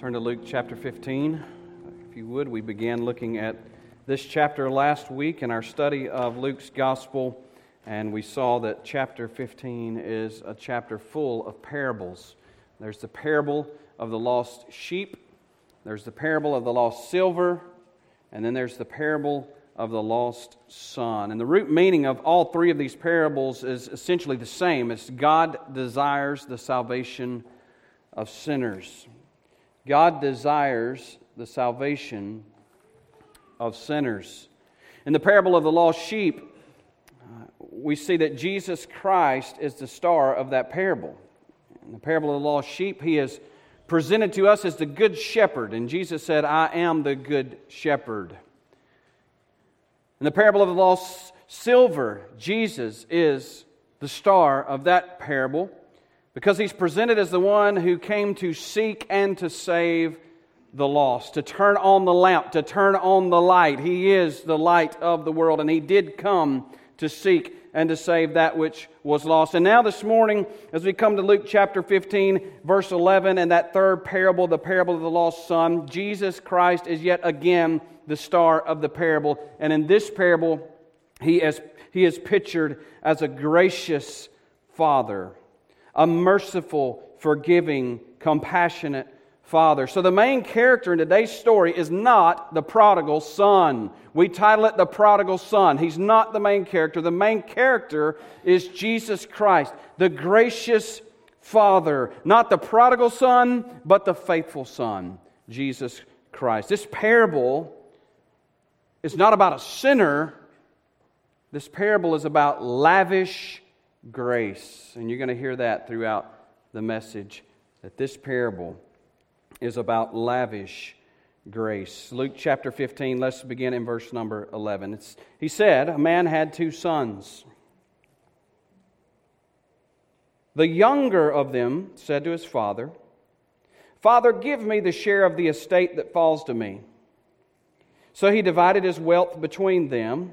Turn to Luke chapter 15. If you would, we began looking at this chapter last week in our study of Luke's gospel, and we saw that chapter 15 is a chapter full of parables. There's the parable of the lost sheep, there's the parable of the lost silver, and then there's the parable of the lost son. And the root meaning of all three of these parables is essentially the same it's God desires the salvation of sinners. God desires the salvation of sinners. In the parable of the lost sheep, uh, we see that Jesus Christ is the star of that parable. In the parable of the lost sheep, he is presented to us as the good shepherd, and Jesus said, I am the good shepherd. In the parable of the lost silver, Jesus is the star of that parable because he's presented as the one who came to seek and to save the lost, to turn on the lamp, to turn on the light. He is the light of the world, and he did come to seek and to save that which was lost. And now, this morning, as we come to Luke chapter 15, verse 11, and that third parable, the parable of the lost son, Jesus Christ is yet again the star of the parable. And in this parable, he is, he is pictured as a gracious father a merciful, forgiving, compassionate father. So, the main character in today's story is not the prodigal son. We title it The Prodigal Son. He's not the main character. The main character is Jesus Christ, the gracious father. Not the prodigal son, but the faithful son, Jesus Christ. This parable is not about a sinner, this parable is about lavish grace. And you're going to hear that throughout the message that this parable is about lavish grace. Luke chapter 15, let's begin in verse number 11. It's, he said, A man had two sons. The younger of them said to his father, Father, give me the share of the estate that falls to me. So he divided his wealth between them.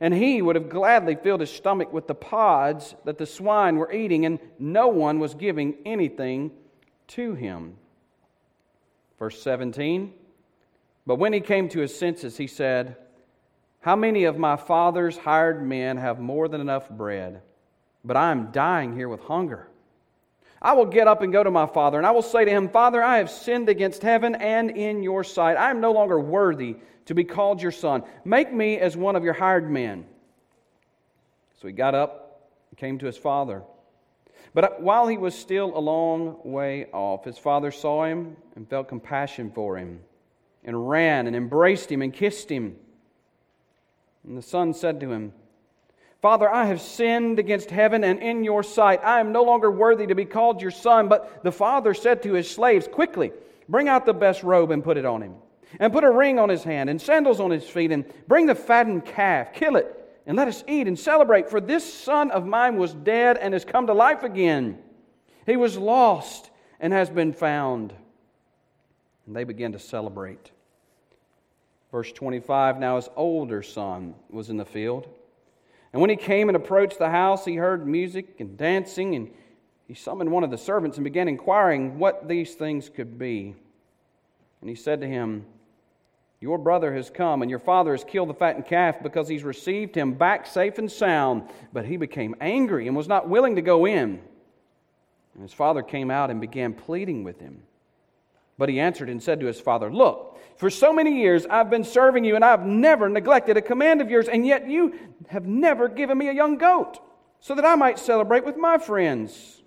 and he would have gladly filled his stomach with the pods that the swine were eating, and no one was giving anything to him. Verse 17 But when he came to his senses, he said, How many of my father's hired men have more than enough bread? But I am dying here with hunger. I will get up and go to my father, and I will say to him, Father, I have sinned against heaven and in your sight. I am no longer worthy to be called your son. Make me as one of your hired men. So he got up and came to his father. But uh, while he was still a long way off, his father saw him and felt compassion for him, and ran and embraced him and kissed him. And the son said to him, Father, I have sinned against heaven and in your sight. I am no longer worthy to be called your son. But the father said to his slaves, Quickly, bring out the best robe and put it on him and put a ring on his hand and sandals on his feet, and bring the fattened calf, kill it, and let us eat and celebrate. For this son of mine was dead and has come to life again. He was lost and has been found. And they began to celebrate. Verse 25 Now his older son was in the field. And when he came and approached the house, he heard music and dancing, and he summoned one of the servants and began inquiring what these things could be. And he said to him, your brother has come, and your father has killed the fattened calf because he's received him back safe and sound. But he became angry and was not willing to go in. And his father came out and began pleading with him. But he answered and said to his father, Look, for so many years I've been serving you, and I've never neglected a command of yours, and yet you have never given me a young goat, so that I might celebrate with my friends.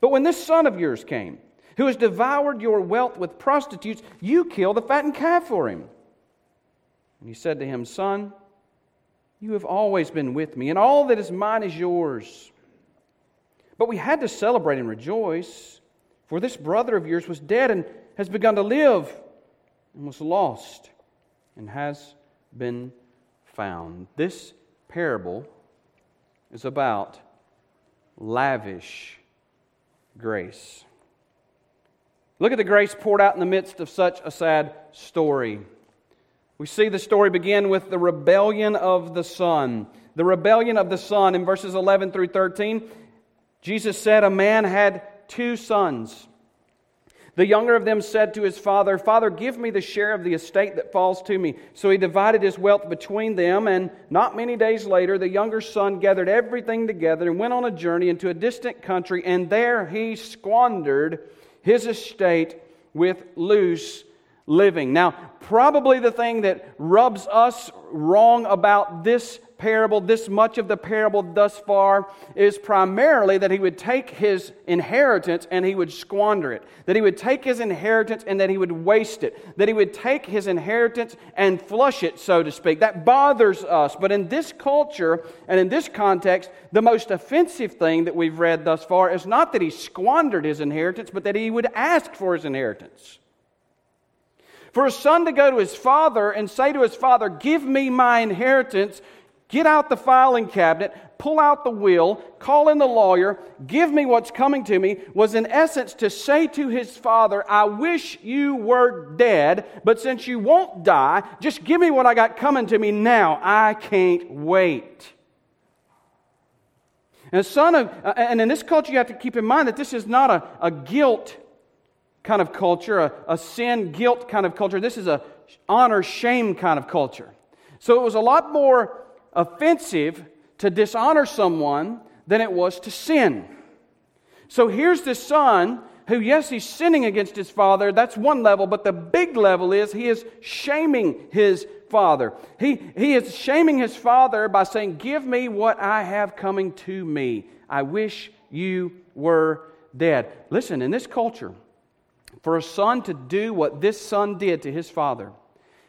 But when this son of yours came, who has devoured your wealth with prostitutes, you killed the fattened calf for him. And he said to him, Son, you have always been with me, and all that is mine is yours. But we had to celebrate and rejoice, for this brother of yours was dead and has begun to live, and was lost and has been found. This parable is about lavish grace. Look at the grace poured out in the midst of such a sad story. We see the story begin with the rebellion of the Son. The rebellion of the Son in verses 11 through 13. Jesus said, A man had two sons. The younger of them said to his father, Father, give me the share of the estate that falls to me. So he divided his wealth between them, and not many days later, the younger son gathered everything together and went on a journey into a distant country, and there he squandered his estate with loose living. Now, probably the thing that rubs us wrong about this parable, this much of the parable thus far, is primarily that he would take his inheritance and he would squander it. That he would take his inheritance and that he would waste it. That he would take his inheritance and flush it, so to speak. That bothers us. But in this culture and in this context, the most offensive thing that we've read thus far is not that he squandered his inheritance, but that he would ask for his inheritance. For a son to go to his father and say to his father, Give me my inheritance, get out the filing cabinet, pull out the will, call in the lawyer, give me what's coming to me, was in essence to say to his father, I wish you were dead, but since you won't die, just give me what I got coming to me now. I can't wait. And son of, uh, and in this culture, you have to keep in mind that this is not a, a guilt kind of culture, a, a sin guilt kind of culture. This is a honor shame kind of culture. So it was a lot more offensive to dishonor someone than it was to sin. So here's this son who, yes, he's sinning against his father. That's one level, but the big level is he is shaming his father. He, he is shaming his father by saying, Give me what I have coming to me. I wish you were dead. Listen, in this culture, for a son to do what this son did to his father.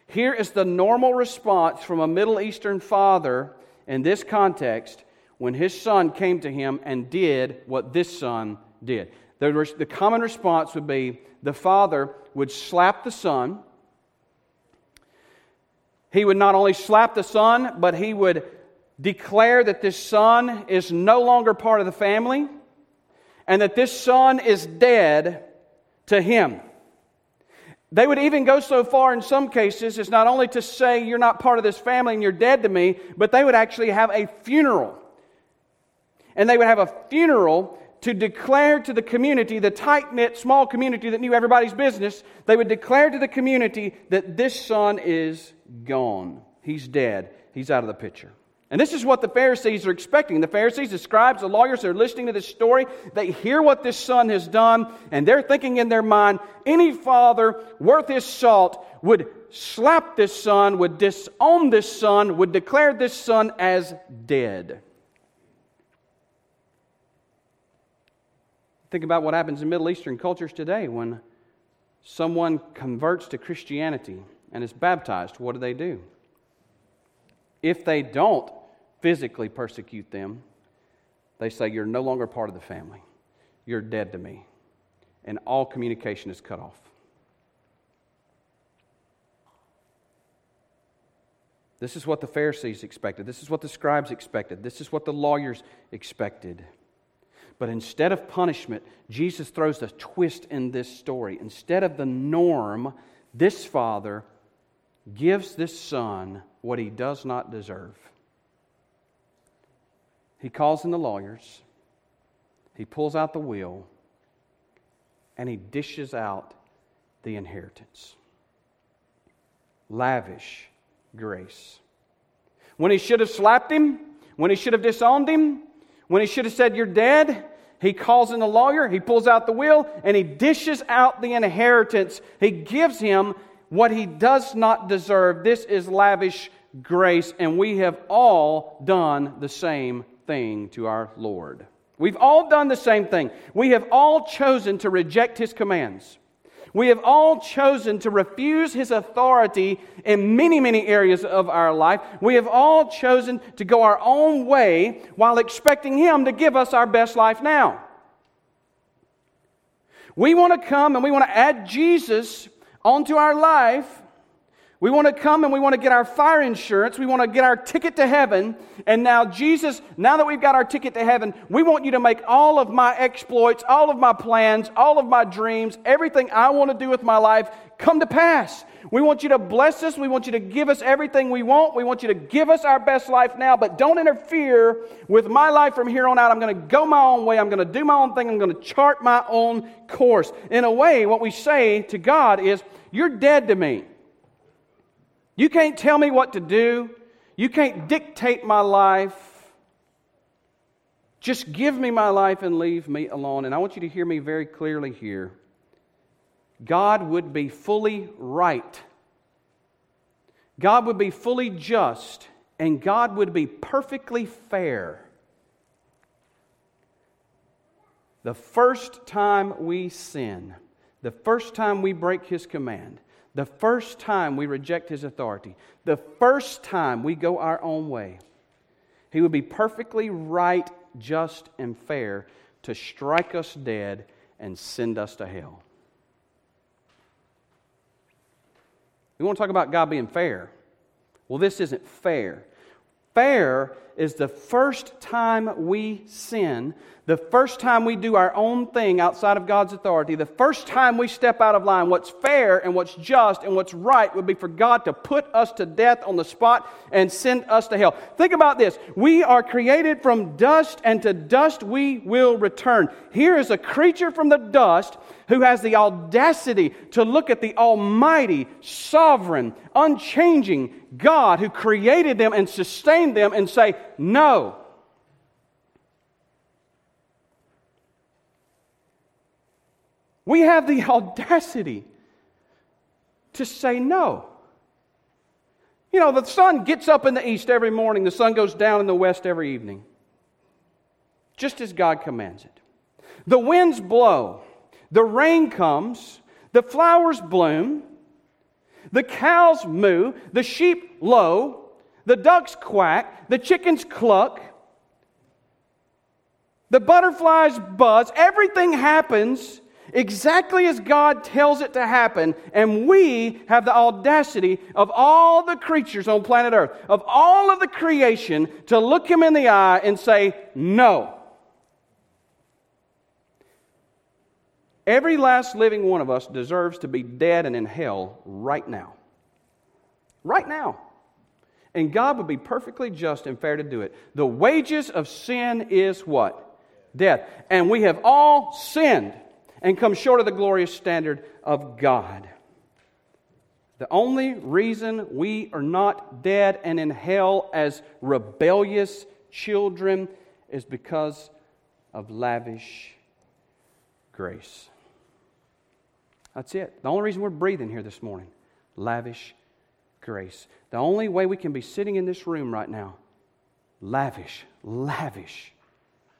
Here is the normal response from a Middle Eastern father in this context when his son came to him and did what this son did. The, the common response would be the father would slap the son. He would not only slap the son, but he would declare that this son is no longer part of the family and that this son is dead to him. They would even go so far in some cases as not only to say, You're not part of this family and you're dead to me, but they would actually have a funeral. And they would have a funeral to declare to the community, the tight knit small community that knew everybody's business, they would declare to the community that this son is gone. He's dead. He's out of the picture. And this is what the Pharisees are expecting. The Pharisees, the scribes, the lawyers are listening to this story. They hear what this son has done, and they're thinking in their mind any father worth his salt would slap this son, would disown this son, would declare this son as dead. Think about what happens in Middle Eastern cultures today when someone converts to Christianity and is baptized. What do they do? If they don't physically persecute them, they say, You're no longer part of the family. You're dead to me. And all communication is cut off. This is what the Pharisees expected. This is what the scribes expected. This is what the lawyers expected. But instead of punishment, Jesus throws a twist in this story. Instead of the norm, this father gives this son what he does not deserve. He calls in the lawyers, he pulls out the will, and he dishes out the inheritance. Lavish grace. When he should have slapped him, when he should have disowned him, when he should have said, You're dead, he calls in the lawyer, he pulls out the will, and he dishes out the inheritance. He gives him what he does not deserve. This is lavish grace, and we have all done the same thing to our Lord. We've all done the same thing. We have all chosen to reject His commands. We have all chosen to refuse His authority in many, many areas of our life. We have all chosen to go our own way while expecting Him to give us our best life now. We want to come and we want to add Jesus onto our life We want to come and we want to get our fire insurance. We want to get our ticket to heaven. And now, Jesus, now that we've got our ticket to heaven, we want you to make all of my exploits, all of my plans, all of my dreams, everything I want to do with my life come to pass. We want you to bless us. We want you to give us everything we want. We want you to give us our best life now, but don't interfere with my life from here on out. I'm going to go my own way. I'm going to do my own thing. I'm going to chart my own course. In a way, what we say to God is, You're dead to me. You can't tell me what to do. You can't dictate my life. Just give me my life and leave me alone. And I want you to hear me very clearly here. God would be fully right. God would be fully just. And God would be perfectly fair. The first time we sin, the first time we break His command, the first time we reject his authority, the first time we go our own way, he would be perfectly right, just, and fair to strike us dead and send us to hell. We want to talk about God being fair. Well, this isn't fair. Fair is the first time we sin, the first time we do our own thing outside of God's authority, the first time we step out of line, what's fair and what's just and what's right would be for God to put us to death on the spot and send us to hell. Think about this. We are created from dust, and to dust we will return. Here is a creature from the dust who has the audacity to look at the almighty, sovereign, unchanging God who created them and sustained them and say, No. We have the audacity to say no. You know, the sun gets up in the east every morning, the sun goes down in the west every evening, just as God commands it. The winds blow, the rain comes, the flowers bloom, the cows moo, the sheep low, the ducks quack, the chickens cluck, the butterflies buzz, everything happens exactly as God tells it to happen, and we have the audacity of all the creatures on planet Earth, of all of the creation, to look Him in the eye and say, No. Every last living one of us deserves to be dead and in hell right now. Right now. And God would be perfectly just and fair to do it. The wages of sin is what? Death. And we have all sinned and come short of the glorious standard of God. The only reason we are not dead and in hell as rebellious children is because of lavish grace. That's it. The only reason we're breathing here this morning, lavish grace. The only way we can be sitting in this room right now, lavish, lavish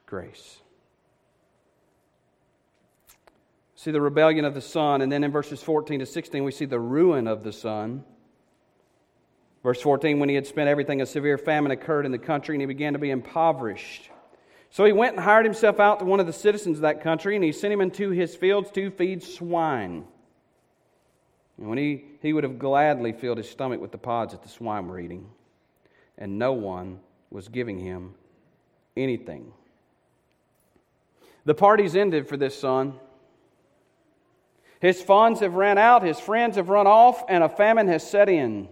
grace. See the rebellion of the son, and then in verses 14 to 16, we see the ruin of the son. Verse 14, when he had spent everything, a severe famine occurred in the country, and he began to be impoverished. So he went and hired himself out to one of the citizens of that country, and he sent him into his fields to feed swine. And when he, he would have gladly filled his stomach with the pods that the swine were eating, and no one was giving him anything. The parties ended for this son. His funds have ran out, his friends have run off, and a famine has set in.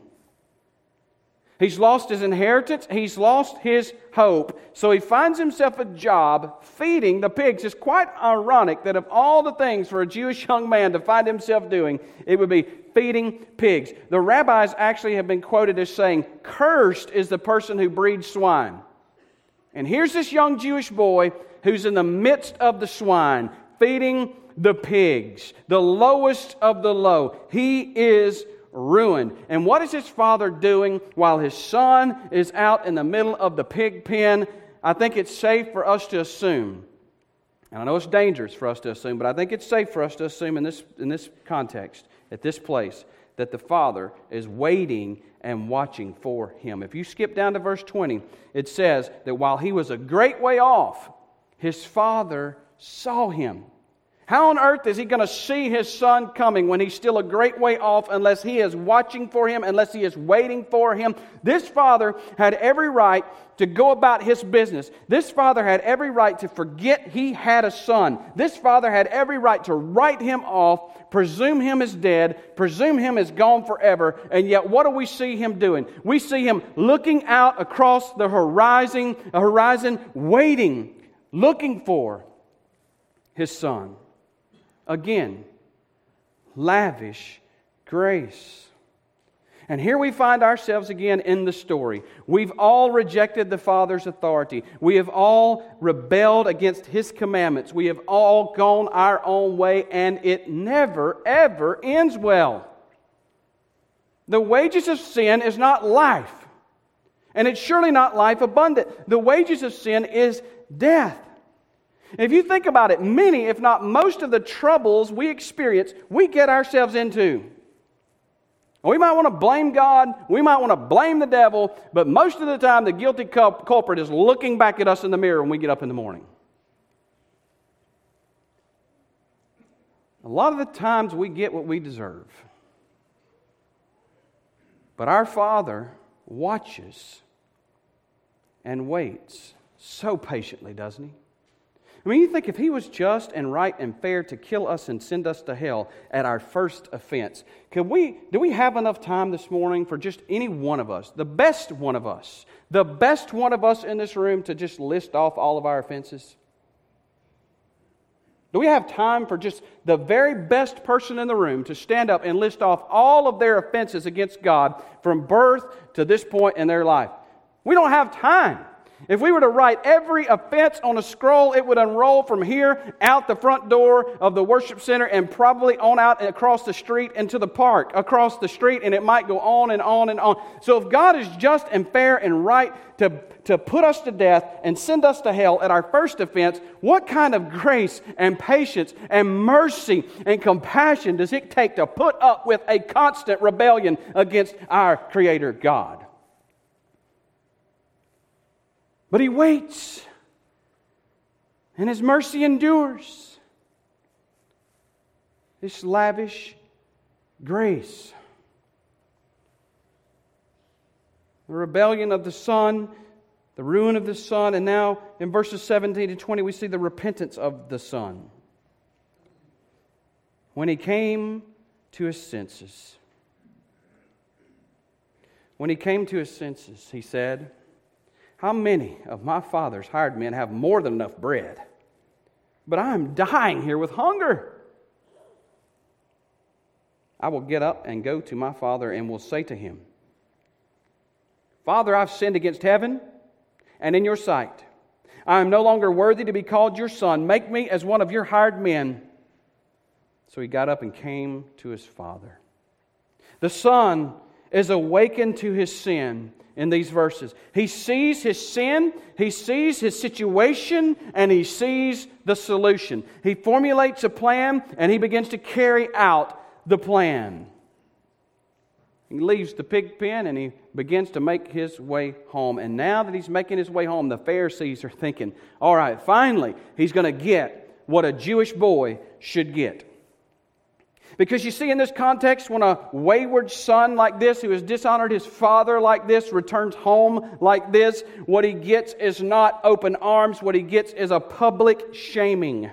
He's lost his inheritance, he's lost his hope. So he finds himself a job feeding the pigs. It's quite ironic that of all the things for a Jewish young man to find himself doing, it would be feeding pigs. The rabbis actually have been quoted as saying, Cursed is the person who breeds swine. And here's this young Jewish boy who's in the midst of the swine, feeding the pigs, the lowest of the low. He is ruined. And what is his father doing while his son is out in the middle of the pig pen? I think it's safe for us to assume, and I know it's dangerous for us to assume, but I think it's safe for us to assume in this, in this context, at this place, that the father is waiting and watching for him. If you skip down to verse 20, it says that while he was a great way off, his father saw him How on earth is he going to see his son coming when he's still a great way off unless he is watching for him, unless he is waiting for him? This father had every right to go about his business. This father had every right to forget he had a son. This father had every right to write him off, presume him as dead, presume him as gone forever. And yet, what do we see him doing? We see him looking out across the horizon, horizon, waiting, looking for his son. Again, lavish grace. And here we find ourselves again in the story. We've all rejected the Father's authority. We have all rebelled against His commandments. We have all gone our own way, and it never, ever ends well. The wages of sin is not life, and it's surely not life abundant. The wages of sin is death. If you think about it, many, if not most of the troubles we experience, we get ourselves into. We might want to blame God, we might want to blame the devil, but most of the time the guilty culprit is looking back at us in the mirror when we get up in the morning. A lot of the times we get what we deserve. But our Father watches and waits so patiently, doesn't He? I mean, you think if he was just and right and fair to kill us and send us to hell at our first offense, could we, do we have enough time this morning for just any one of us, the best one of us, the best one of us in this room to just list off all of our offenses? Do we have time for just the very best person in the room to stand up and list off all of their offenses against God from birth to this point in their life? We don't have time. If we were to write every offense on a scroll, it would unroll from here out the front door of the worship center and probably on out across the street into the park, across the street, and it might go on and on and on. So if God is just and fair and right to, to put us to death and send us to hell at our first offense, what kind of grace and patience and mercy and compassion does it take to put up with a constant rebellion against our Creator God? But he waits, and his mercy endures. This lavish grace. The rebellion of the son, the ruin of the son, and now in verses 17 to 20, we see the repentance of the son. When he came to his senses, when he came to his senses, he said, how many of my father's hired men have more than enough bread? But I am dying here with hunger. I will get up and go to my father and will say to him, Father, I've sinned against heaven and in your sight. I am no longer worthy to be called your son. Make me as one of your hired men. So he got up and came to his father. The son is awakened to his sin in these verses. He sees his sin, he sees his situation, and he sees the solution. He formulates a plan and he begins to carry out the plan. He leaves the pig pen and he begins to make his way home. And now that he's making his way home, the Pharisees are thinking, all right, finally, he's going to get what a Jewish boy should get. Because you see, in this context, when a wayward son like this, who has dishonored his father like this, returns home like this, what he gets is not open arms. What he gets is a public shaming.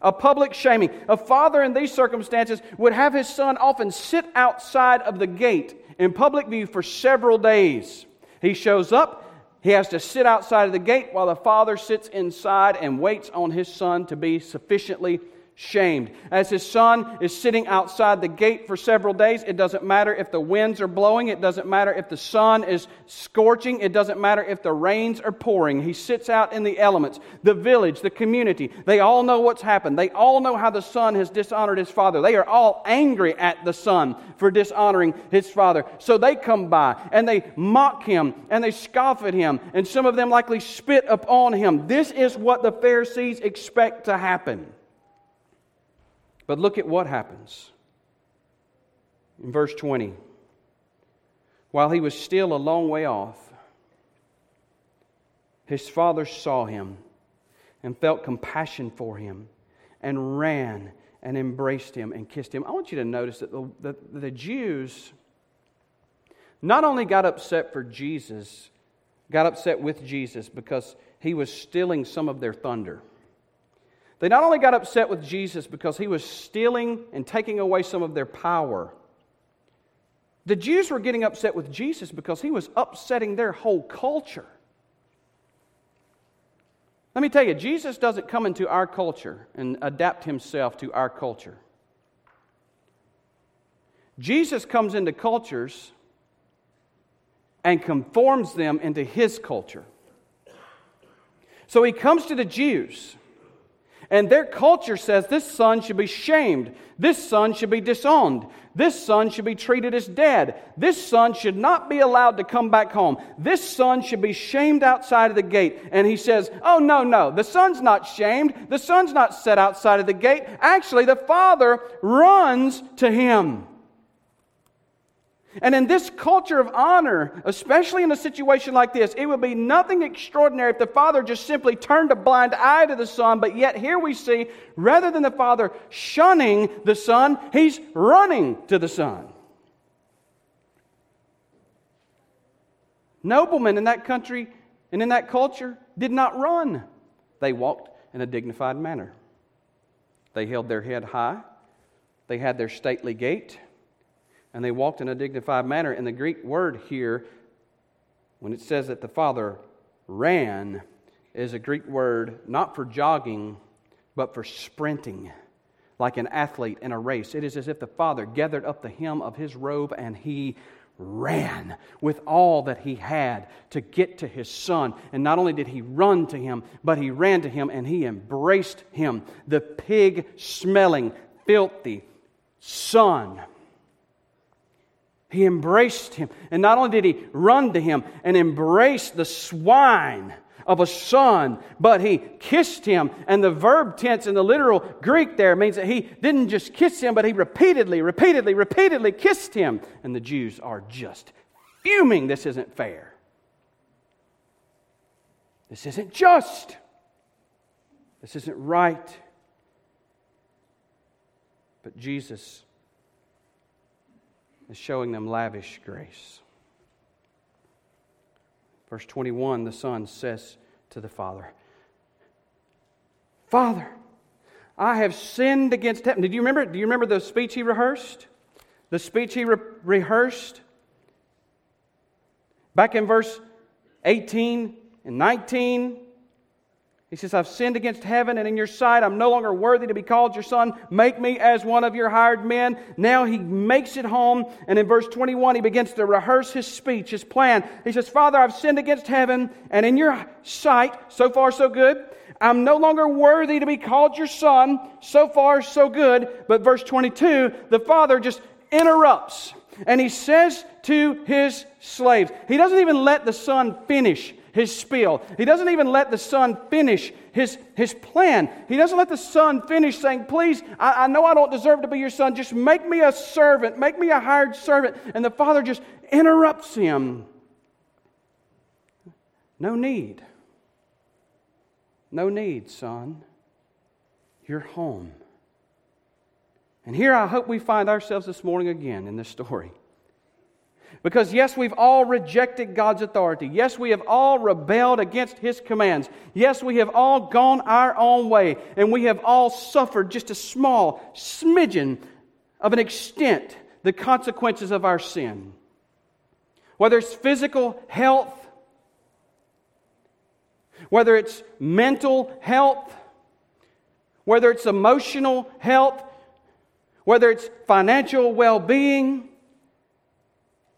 A public shaming. A father in these circumstances would have his son often sit outside of the gate in public view for several days. He shows up, he has to sit outside of the gate while the father sits inside and waits on his son to be sufficiently shamed. As his son is sitting outside the gate for several days, it doesn't matter if the winds are blowing, it doesn't matter if the sun is scorching, it doesn't matter if the rains are pouring. He sits out in the elements. The village, the community, they all know what's happened. They all know how the son has dishonored his father. They are all angry at the son for dishonoring his father. So they come by and they mock him and they scoff at him, and some of them likely spit upon him. This is what the Pharisees expect to happen. But look at what happens. In verse 20, while he was still a long way off, his father saw him and felt compassion for him and ran and embraced him and kissed him. I want you to notice that the, the, the Jews not only got upset for Jesus, got upset with Jesus because he was stealing some of their thunder. They not only got upset with Jesus because he was stealing and taking away some of their power. The Jews were getting upset with Jesus because he was upsetting their whole culture. Let me tell you, Jesus doesn't come into our culture and adapt himself to our culture. Jesus comes into cultures and conforms them into his culture. So he comes to the Jews, and their culture says this son should be shamed, this son should be disowned, this son should be treated as dead, this son should not be allowed to come back home, this son should be shamed outside of the gate. And he says, Oh, no, no, the son's not shamed, the son's not set outside of the gate. Actually, the father runs to him. And in this culture of honor, especially in a situation like this, it would be nothing extraordinary if the father just simply turned a blind eye to the son. But yet, here we see, rather than the father shunning the son, he's running to the son. Noblemen in that country and in that culture did not run, they walked in a dignified manner. They held their head high, they had their stately gait and they walked in a dignified manner. And the Greek word here, when it says that the father ran, is a Greek word not for jogging, but for sprinting, like an athlete in a race. It is as if the father gathered up the hem of his robe and he ran with all that he had to get to his son. And not only did he run to him, but he ran to him and he embraced him, the pig smelling, filthy son. He embraced him. And not only did he run to him and embrace the swine of a son, but he kissed him. And the verb tense in the literal Greek there means that he didn't just kiss him, but he repeatedly, repeatedly, repeatedly kissed him. And the Jews are just fuming. This isn't fair. This isn't just. This isn't right. But Jesus is showing them lavish grace. Verse 21, the Son says to the Father, Father, I have sinned against heaven. Did you remember? Do you remember the speech he rehearsed? The speech he re- rehearsed? Back in verse 18 and 19, he says, I've sinned against heaven and in your sight. I'm no longer worthy to be called your son. Make me as one of your hired men. Now he makes it home. And in verse 21, he begins to rehearse his speech, his plan. He says, Father, I've sinned against heaven and in your sight. So far, so good. I'm no longer worthy to be called your son. So far, so good. But verse 22, the father just interrupts and he says to his slaves, he doesn't even let the son finish his spiel. He doesn't even let the son finish his, his plan. He doesn't let the son finish saying, Please, I, I know I don't deserve to be your son. Just make me a servant, make me a hired servant. And the father just interrupts him. No need. No need, son. You're home. And here I hope we find ourselves this morning again in this story. Because, yes, we've all rejected God's authority. Yes, we have all rebelled against His commands. Yes, we have all gone our own way. And we have all suffered just a small smidgen of an extent the consequences of our sin. Whether it's physical health, whether it's mental health, whether it's emotional health, whether it's financial well being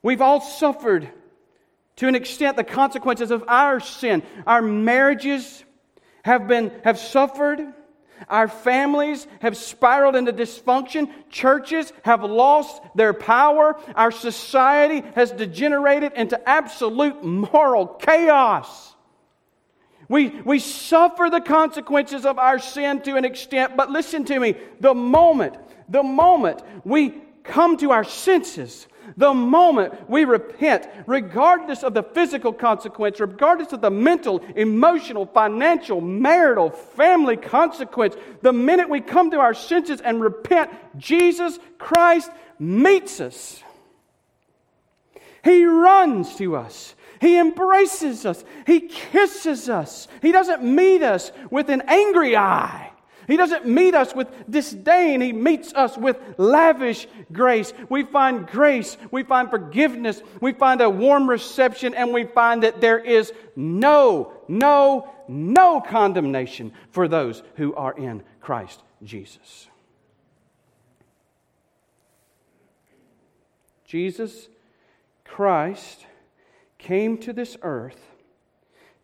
We've all suffered to an extent the consequences of our sin. Our marriages have been have suffered. Our families have spiraled into dysfunction. Churches have lost their power. Our society has degenerated into absolute moral chaos. We, we suffer the consequences of our sin to an extent, but listen to me. The moment, the moment we come to our senses, The moment we repent, regardless of the physical consequence, regardless of the mental, emotional, financial, marital, family consequence, the minute we come to our senses and repent, Jesus Christ meets us. He runs to us. He embraces us. He kisses us. He doesn't meet us with an angry eye. He doesn't meet us with disdain. He meets us with lavish grace. We find grace, we find forgiveness, we find a warm reception, and we find that there is no, no, no condemnation for those who are in Christ Jesus. Jesus Christ came to this earth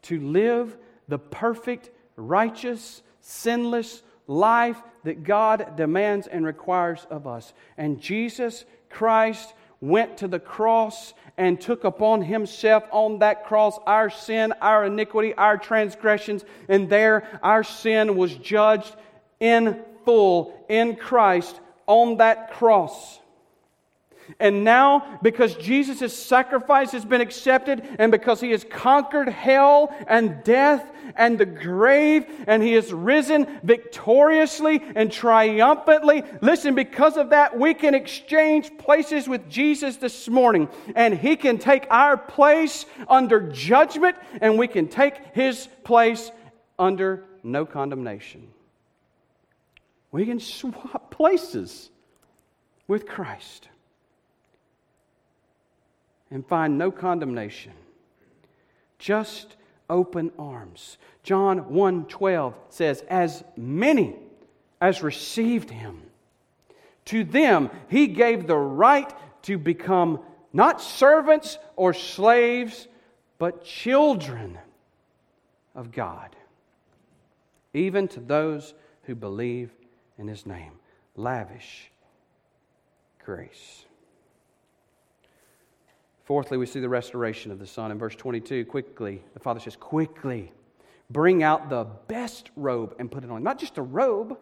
to live the perfect, righteous, sinless life that God demands and requires of us. And Jesus Christ went to the cross and took upon himself on that cross our sin, our iniquity, our transgressions, and there our sin was judged in full in Christ on that cross. And now, because Jesus' sacrifice has been accepted, and because he has conquered hell and death and the grave, and he has risen victoriously and triumphantly, listen, because of that, we can exchange places with Jesus this morning. And he can take our place under judgment, and we can take his place under no condemnation. We can swap places with Christ and find no condemnation. Just open arms. John 1:12 says, "As many as received him, to them he gave the right to become not servants or slaves, but children of God, even to those who believe in his name." Lavish grace. Fourthly, we see the restoration of the Son. In verse 22, quickly, the Father says, Quickly, bring out the best robe and put it on. Not just a robe,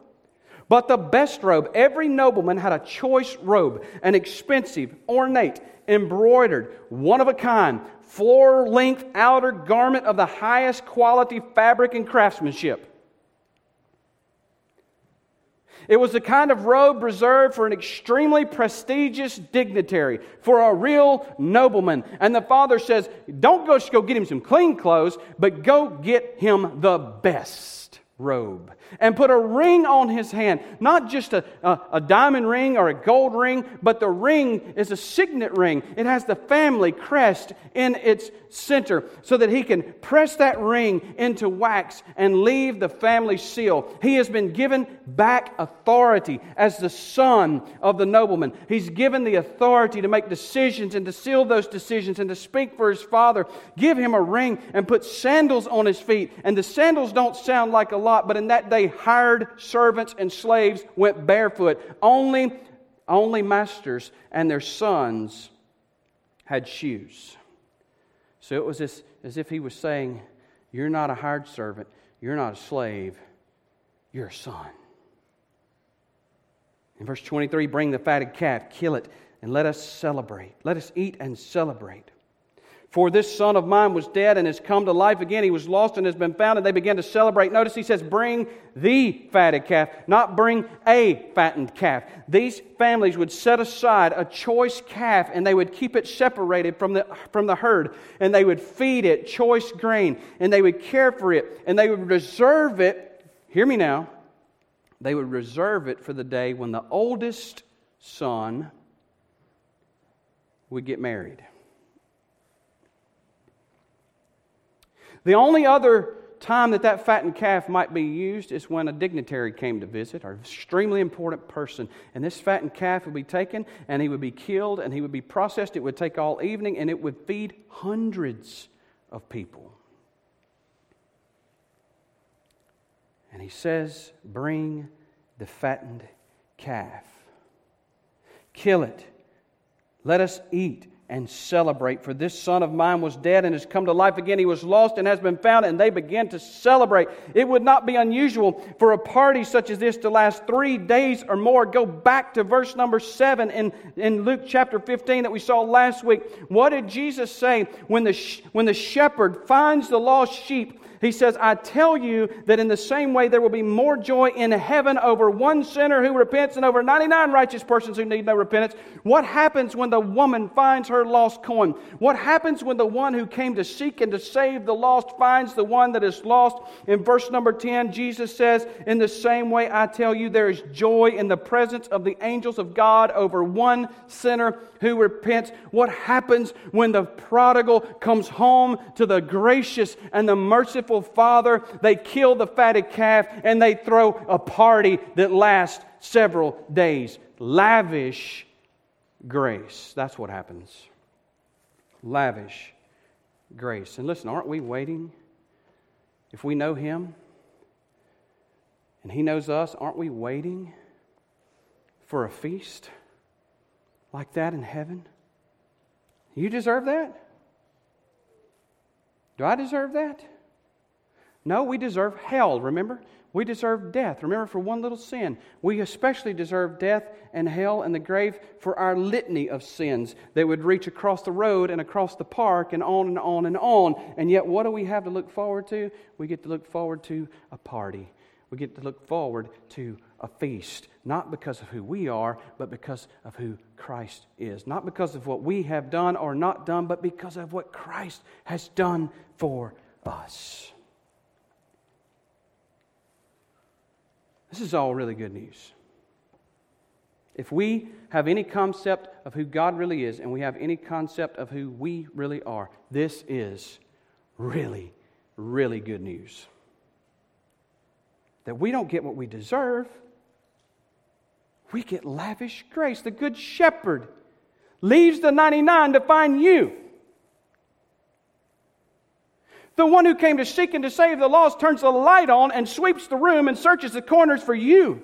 but the best robe. Every nobleman had a choice robe, an expensive, ornate, embroidered, one of a kind, floor length outer garment of the highest quality fabric and craftsmanship. It was the kind of robe reserved for an extremely prestigious dignitary, for a real nobleman. And the father says, Don't go just go get him some clean clothes, but go get him the best robe and put a ring on his hand. Not just a, a, a, diamond ring or a gold ring, but the ring is a signet ring. It has the family crest in its center so that he can press that ring into wax and leave the family seal. He has been given back authority as the son of the nobleman. He's given the authority to make decisions and to seal those decisions and to speak for his father. Give him a ring and put sandals on his feet. And the sandals don't sound like a lot, but in that day, hired servants and slaves went barefoot. Only, only masters and their sons had shoes. So it was as, as if he was saying, You're not a hired servant, you're not a slave, you're a son. In verse 23, bring the fatted calf, kill it, and let us celebrate. Let us eat and celebrate. For this son of mine was dead and has come to life again. He was lost and has been found, and they began to celebrate. Notice he says, Bring the fatted calf, not bring a fattened calf. These families would set aside a choice calf and they would keep it separated from the, from the herd, and they would feed it choice grain, and they would care for it, and they would reserve it. Hear me now. They would reserve it for the day when the oldest son would get married. The only other time that that fattened calf might be used is when a dignitary came to visit, or an extremely important person. And this fattened calf would be taken and he would be killed and he would be processed. It would take all evening and it would feed hundreds of people. And he says, Bring the fattened calf, kill it, let us eat and celebrate. For this son of mine was dead and has come to life again. He was lost and has been found, and they began to celebrate. It would not be unusual for a party such as this to last three days or more. Go back to verse number seven in, in Luke chapter 15 that we saw last week. What did Jesus say when the, when the shepherd finds the lost sheep? He says, I tell you that in the same way there will be more joy in heaven over one sinner who repents and over 99 righteous persons who need no repentance. What happens when the woman finds her lost coin? What happens when the one who came to seek and to save the lost finds the one that is lost? In verse number 10, Jesus says, In the same way I tell you, there is joy in the presence of the angels of God over one sinner who repents. What happens when the prodigal comes home to the gracious and the merciful father, they kill the fatted calf and they throw a party that lasts several days. Lavish grace. That's what happens. Lavish grace. And listen, aren't we waiting? If we know Him and He knows us, aren't we waiting for a feast like that in heaven? You deserve that? Do I deserve that? No, we deserve hell, remember? We deserve death. Remember, for one little sin. We especially deserve death and hell and the grave for our litany of sins that would reach across the road and across the park and on and on and on. And yet, what do we have to look forward to? We get to look forward to a party. We get to look forward to a feast, not because of who we are, but because of who Christ is. Not because of what we have done or not done, but because of what Christ has done for us. This is all really good news. If we have any concept of who God really is and we have any concept of who we really are, this is really, really good news. That we don't get what we deserve, we get lavish grace. The Good Shepherd leaves the 99 to find you. The one who came to seek and to save the lost turns the light on and sweeps the room and searches the corners for you.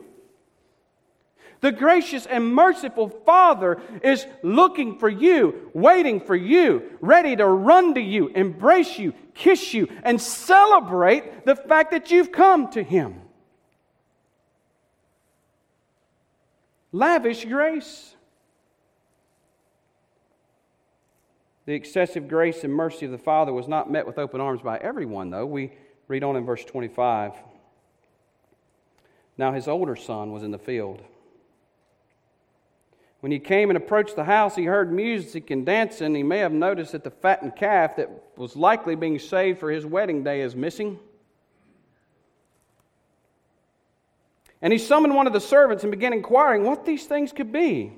The gracious and merciful Father is looking for you, waiting for you, ready to run to you, embrace you, kiss you, and celebrate the fact that you've come to Him. Lavish grace. The excessive grace and mercy of the Father was not met with open arms by everyone, though. We read on in verse 25. Now his older son was in the field. When he came and approached the house, he heard music and dancing. He may have noticed that the fattened calf that was likely being saved for his wedding day is missing. And he summoned one of the servants and began inquiring what these things could be.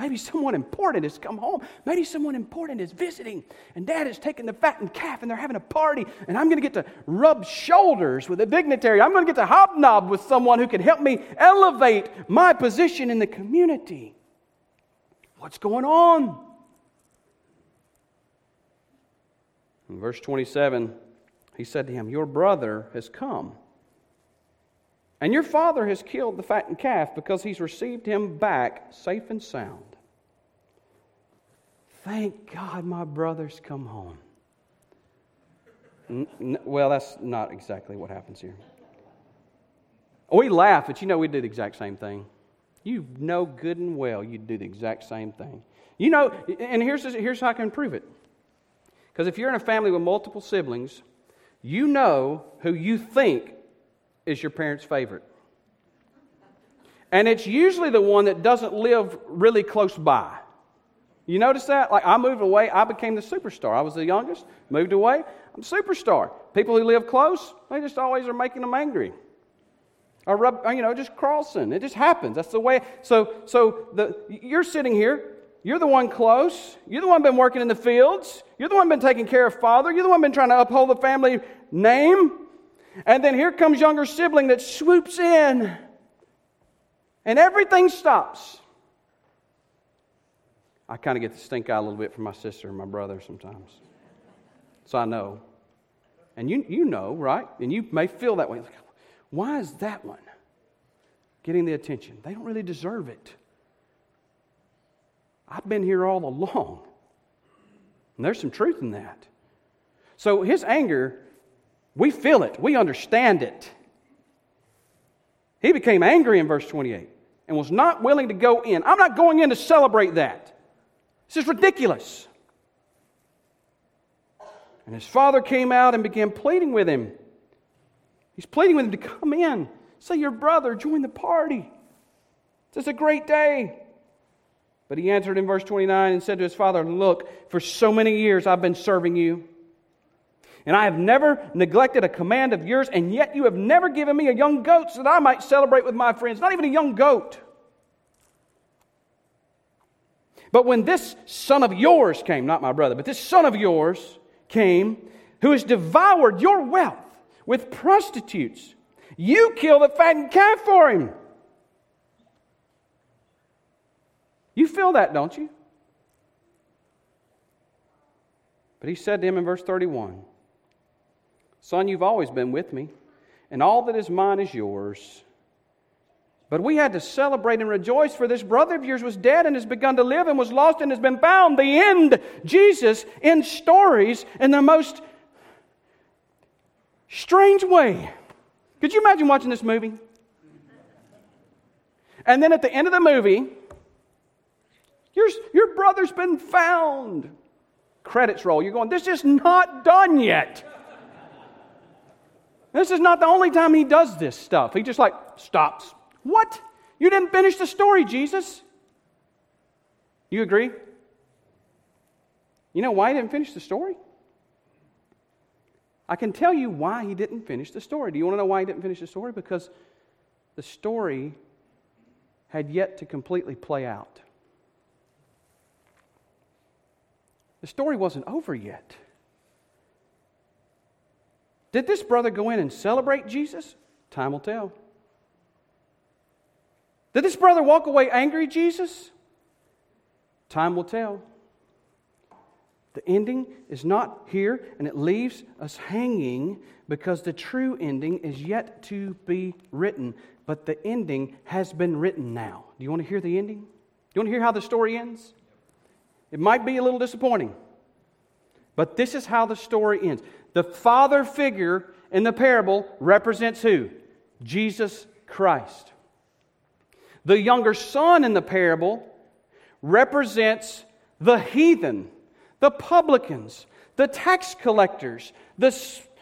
Maybe someone important has come home. Maybe someone important is visiting, and dad is taking the fattened calf and they're having a party, and I'm going to get to rub shoulders with a dignitary. I'm going to get to hobnob with someone who can help me elevate my position in the community. What's going on? In verse 27, he said to him, Your brother has come. And your father has killed the fattened calf because he's received him back safe and sound. Thank God my brother's come home. N- n- well, that's not exactly what happens here. We laugh, but you know we do the exact same thing. You know good and well you'd do the exact same thing. You know, and here's, here's how I can prove it. Because if you're in a family with multiple siblings, you know who you think is your parent's favorite. And it's usually the one that doesn't live really close by. You notice that? Like I moved away, I became the superstar. I was the youngest, moved away, I'm superstar. People who live close, they just always are making them angry. Or rub, you know, just crossing. It just happens. That's the way. So, so the, you're sitting here. You're the one close. You're the one been working in the fields. You're the one been taking care of father. You're the one been trying to uphold the family name. And then here comes younger sibling that swoops in, and everything stops. I kind of get the stink eye a little bit from my sister and my brother sometimes. So I know. And you, you know, right? And you may feel that way. Why is that one getting the attention? They don't really deserve it. I've been here all along. And there's some truth in that. So his anger, we feel it, we understand it. He became angry in verse 28 and was not willing to go in. I'm not going in to celebrate that. This is ridiculous. And his father came out and began pleading with him. He's pleading with him to come in. Say, your brother, join the party. It's a great day. But he answered in verse 29 and said to his father, Look, for so many years I've been serving you. And I have never neglected a command of yours, and yet you have never given me a young goat so that I might celebrate with my friends. Not even a young goat. But when this son of yours came, not my brother, but this son of yours came, who has devoured your wealth with prostitutes, you kill the fattened calf for him. You feel that, don't you? But he said to him in verse 31 Son, you've always been with me, and all that is mine is yours. But we had to celebrate and rejoice, for this brother of yours was dead and has begun to live and was lost and has been found. The end. Jesus in stories in the most strange way. Could you imagine watching this movie? And then at the end of the movie, your, your brother's been found. Credits roll. You're going, this is not done yet. This is not the only time he does this stuff. He just like stops. What? You didn't finish the story, Jesus. You agree? You know why he didn't finish the story? I can tell you why he didn't finish the story. Do you want to know why he didn't finish the story? Because the story had yet to completely play out. The story wasn't over yet. Did this brother go in and celebrate Jesus? Time will tell. Did this brother walk away angry Jesus? Time will tell. The ending is not here, and it leaves us hanging because the true ending is yet to be written. But the ending has been written now. Do you want to hear the ending? Do you want to hear how the story ends? It might be a little disappointing, but this is how the story ends. The father figure in the parable represents who? Jesus Christ. The younger son in the parable represents the heathen, the publicans, the tax collectors, the,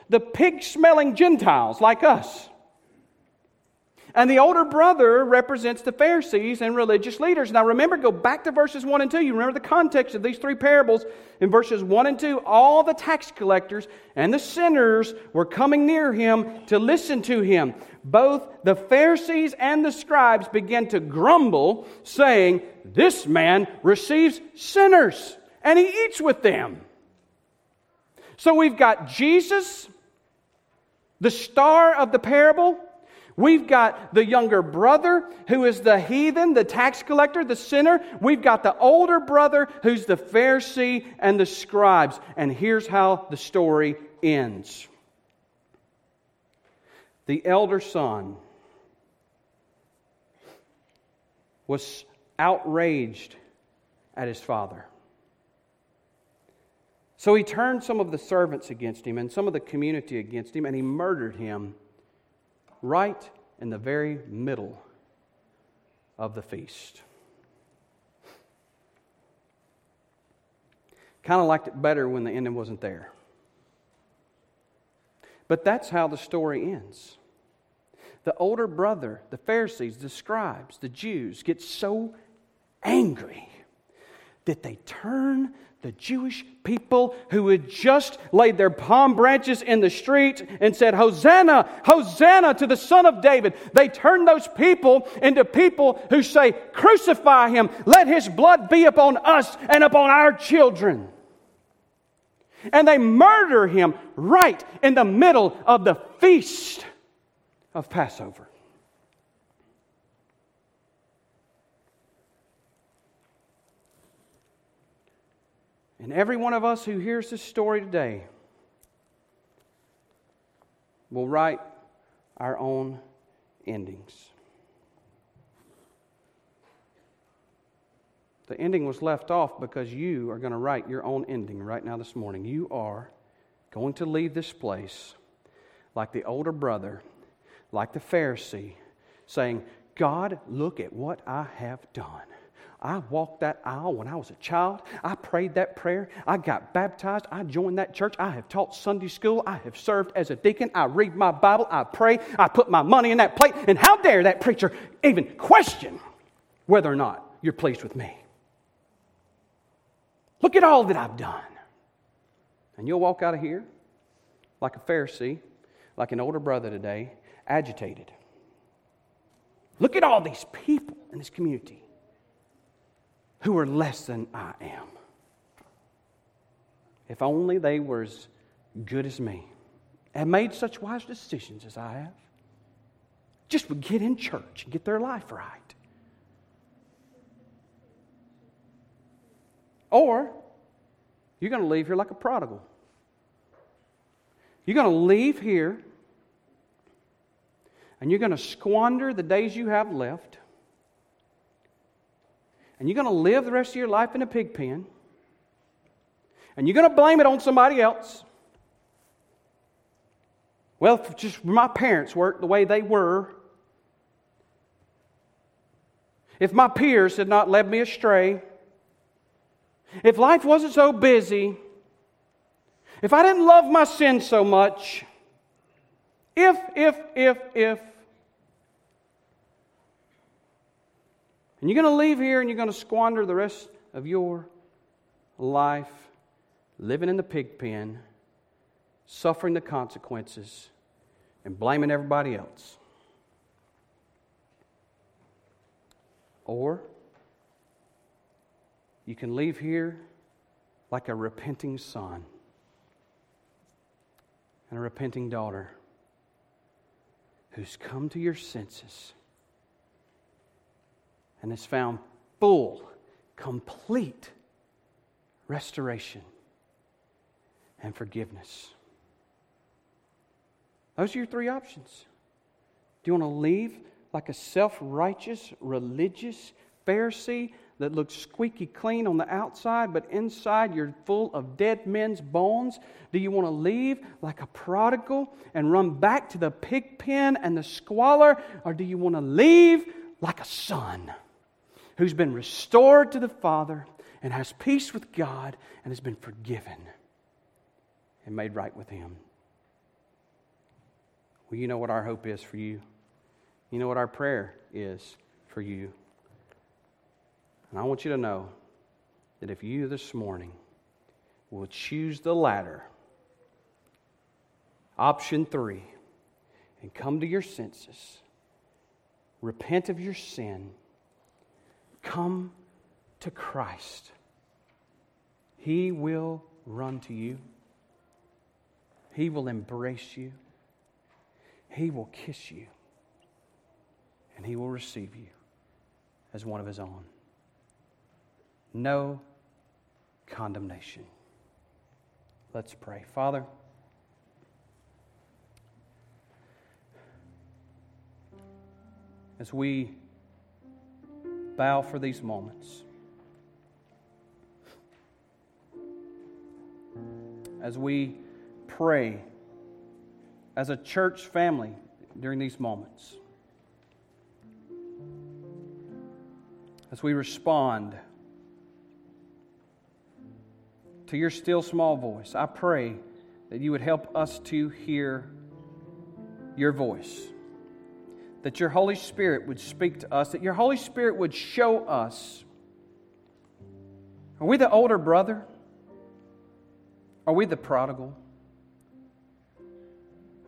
the pig smelling Gentiles like us. And the older brother represents the Pharisees and religious leaders. Now remember, go back to verses 1 and 2. You remember the context of these three parables. In verses 1 and 2, all the tax collectors and the sinners were coming near him to listen to him. Both the Pharisees and the scribes began to grumble, saying, This man receives sinners and he eats with them. So we've got Jesus, the star of the parable We've got the younger brother who is the heathen, the tax collector, the sinner. We've got the older brother who's the Pharisee and the scribes. And here's how the story ends the elder son was outraged at his father. So he turned some of the servants against him and some of the community against him, and he murdered him right in the very middle of the feast. Kind of liked it better when the ending wasn't there. But that's how the story ends. The older brother, the Pharisees, the scribes, the Jews get so angry that they turn the Jewish people who had just laid their palm branches in the street and said, Hosanna, Hosanna to the Son of David. They turn those people into people who say, Crucify him, let his blood be upon us and upon our children. And they murder him right in the middle of the feast of Passover. And every one of us who hears this story today will write our own endings. The ending was left off because you are going to write your own ending right now this morning. You are going to leave this place like the older brother, like the Pharisee, saying, God, look at what I have done. I walked that aisle when I was a child. I prayed that prayer. I got baptized. I joined that church. I have taught Sunday school. I have served as a deacon. I read my Bible. I pray. I put my money in that plate. And how dare that preacher even question whether or not you're pleased with me? Look at all that I've done. And you'll walk out of here like a Pharisee, like an older brother today, agitated. Look at all these people in this community who are less than I am. If only they were as good as me and made such wise decisions as I have, just would get in church and get their life right. Or you're going to leave here like a prodigal. You're going to leave here and you're going to squander the days you have left and you're going to live the rest of your life in a pig pen, and you're going to blame it on somebody else. Well, just my parents weren't the way they were, if my peers had not led me astray, if life wasn't so busy, if I didn't love my sin so much, if, if, if, if, And you're going to leave here and you're going to squander the rest of your life living in the pig pen, suffering the consequences, and blaming everybody else. Or you can leave here like a repenting son and a repenting daughter who's come to your senses and has found full, complete restoration and forgiveness. Those are your three options. Do you want to leave like a self righteous, religious Pharisee that looks squeaky clean on the outside, but inside you're full of dead men's bones? Do you want to leave like a prodigal and run back to the pig pen and the squalor? Or do you want to leave like a son? Who's been restored to the Father and has peace with God and has been forgiven and made right with Him. Well, you know what our hope is for you. You know what our prayer is for you. And I want you to know that if you this morning will choose the latter, option three, and come to your senses, repent of your sin, Come to Christ. He will run to you, He will embrace you, He will kiss you, and He will receive you as one of His own. No condemnation. Let's pray. Father, as we bow for these moments. As we pray as a church family during these moments, as we respond to your still small voice, I pray that you would help us to hear your voice that your Holy Spirit would speak to us, that your Holy Spirit would show us. Are we the older brother? Are we the prodigal?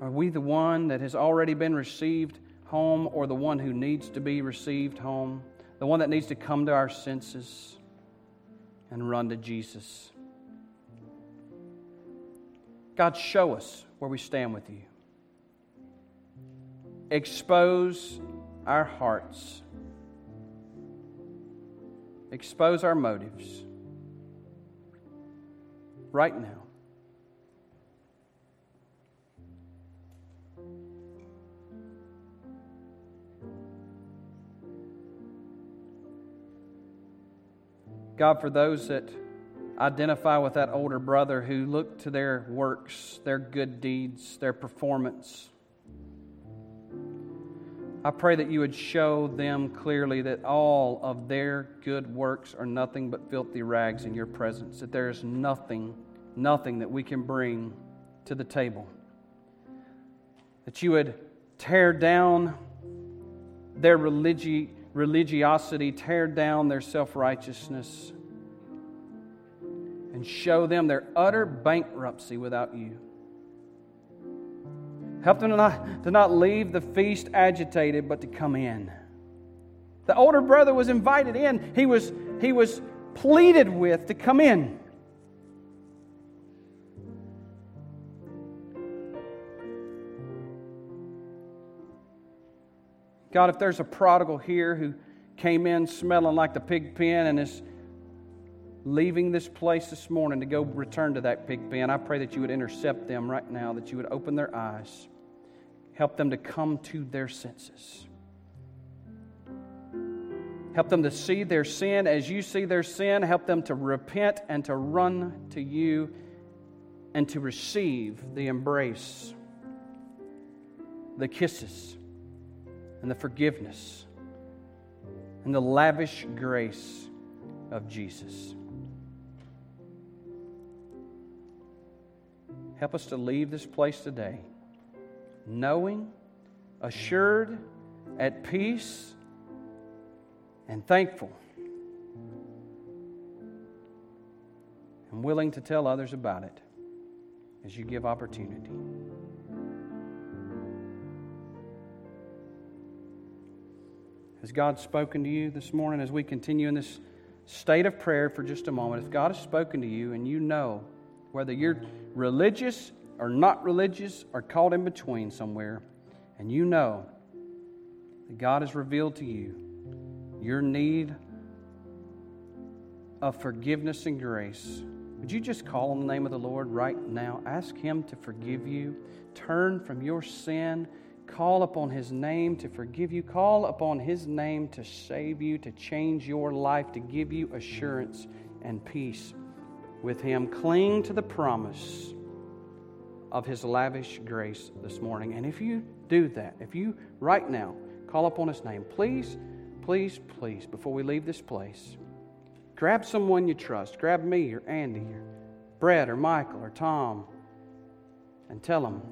Are we the one that has already been received home or the one who needs to be received home? The one that needs to come to our senses and run to Jesus? God, show us where we stand with you expose our hearts, expose our motives right now. God, for those that identify with that older brother who look to their works, their good deeds, their performance, I pray that you would show them clearly that all of their good works are nothing but filthy rags in your presence, that there is nothing, nothing that we can bring to the table. That you would tear down their religi- religiosity, tear down their self righteousness, and show them their utter bankruptcy without you. Help them to not, to not leave the feast agitated, but to come in. The older brother was invited in, he was, he was pleaded with to come in. God, if there's a prodigal here who came in smelling like the pig pen and is leaving this place this morning to go return to that pig pen, I pray that you would intercept them right now, that you would open their eyes, help them to come to their senses. Help them to see their sin as you see their sin. Help them to repent and to run to you and to receive the embrace, the kisses and the forgiveness and the lavish grace of Jesus. Help us to leave this place today knowing, assured, at peace, and thankful, and willing to tell others about it as you give opportunity. Has God spoken to you this morning as we continue in this state of prayer for just a moment? If God has spoken to you and you know whether you're religious or not religious or caught in between somewhere, and you know that God has revealed to you your need of forgiveness and grace, would you just call on the name of the Lord right now? Ask Him to forgive you. Turn from your sin Call upon His name to forgive you. Call upon His name to save you, to change your life, to give you assurance and peace with Him. Cling to the promise of His lavish grace this morning. And if you do that, if you right now call upon His name, please, please, please, before we leave this place, grab someone you trust. Grab me or Andy or Brett or Michael or Tom and tell them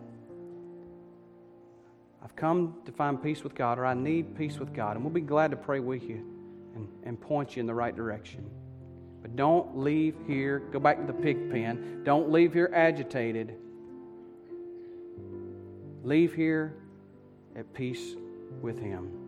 I've come to find peace with God, or I need peace with God. And we'll be glad to pray with you and, and point you in the right direction. But don't leave here, go back to the pig pen. Don't leave here agitated. Leave here at peace with Him.